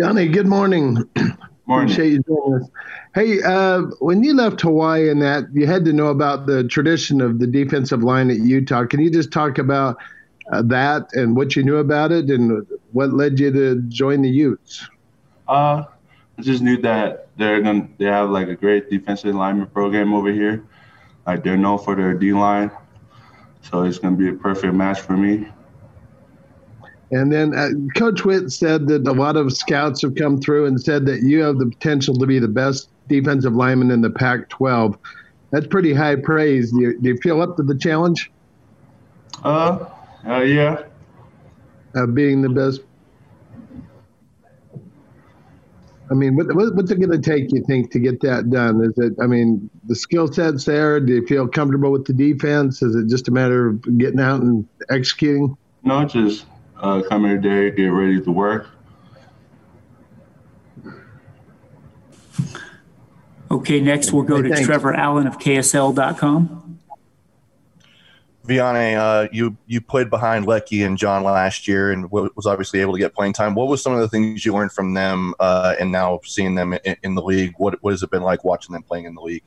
Yanni, good morning. Morning. Appreciate you joining us. Hey, uh, when you left Hawaii and that, you had to know about the tradition of the defensive line at Utah. Can you just talk about uh, that and what you knew about it and what led you to join the Utes? Uh, I just knew that they're gonna they have like a great defensive lineman program over here. Like they're known for their D line, so it's gonna be a perfect match for me. And then uh, Coach Whitt said that a lot of scouts have come through and said that you have the potential to be the best defensive lineman in the Pac 12. That's pretty high praise. Do you, do you feel up to the challenge Uh, uh yeah. of being the best? I mean, what, what, what's it going to take, you think, to get that done? Is it, I mean, the skill set's there? Do you feel comfortable with the defense? Is it just a matter of getting out and executing? No, just uh, come here today, get ready to work. Okay, next we'll go to Thanks. Trevor Allen of KSL.com. Viane, uh, you you played behind Leki and John last year, and wa- was obviously able to get playing time. What was some of the things you learned from them, uh, and now seeing them in, in the league? What what has it been like watching them playing in the league?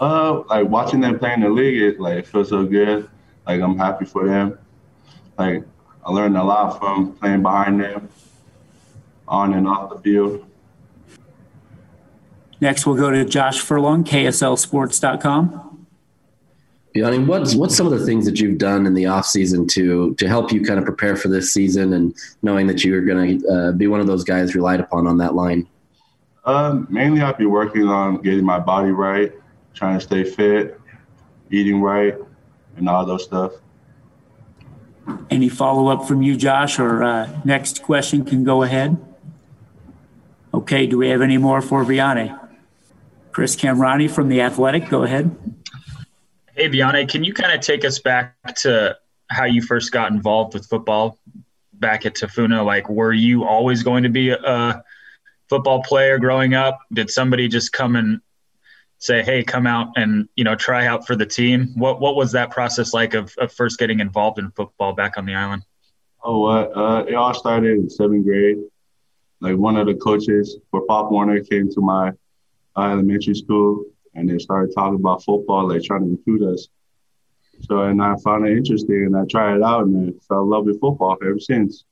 Uh, like watching them play in the league, it like it feels so good. Like I'm happy for them. Like I learned a lot from playing behind them, on and off the field. Next we'll go to Josh Furlong, KSLSports.com. Yanni, what's what's some of the things that you've done in the off season to to help you kind of prepare for this season and knowing that you're going to uh, be one of those guys relied upon on that line? Um, mainly, I'll be working on getting my body right, trying to stay fit, eating right, and all those stuff. Any follow up from you, Josh, or uh, next question can go ahead? Okay, do we have any more for Viane? Chris Kamrani from The Athletic, go ahead. Hey, Viane, can you kind of take us back to how you first got involved with football back at Tafuna? Like, were you always going to be a football player growing up? Did somebody just come and say, "Hey, come out and you know try out for the team"? What what was that process like of, of first getting involved in football back on the island? Oh, what? Uh, it all started in seventh grade. Like one of the coaches for Pop Warner came to my uh, elementary school and they started talking about football, like trying to recruit us. So, and I found it interesting and I tried it out and I fell in love with football ever since.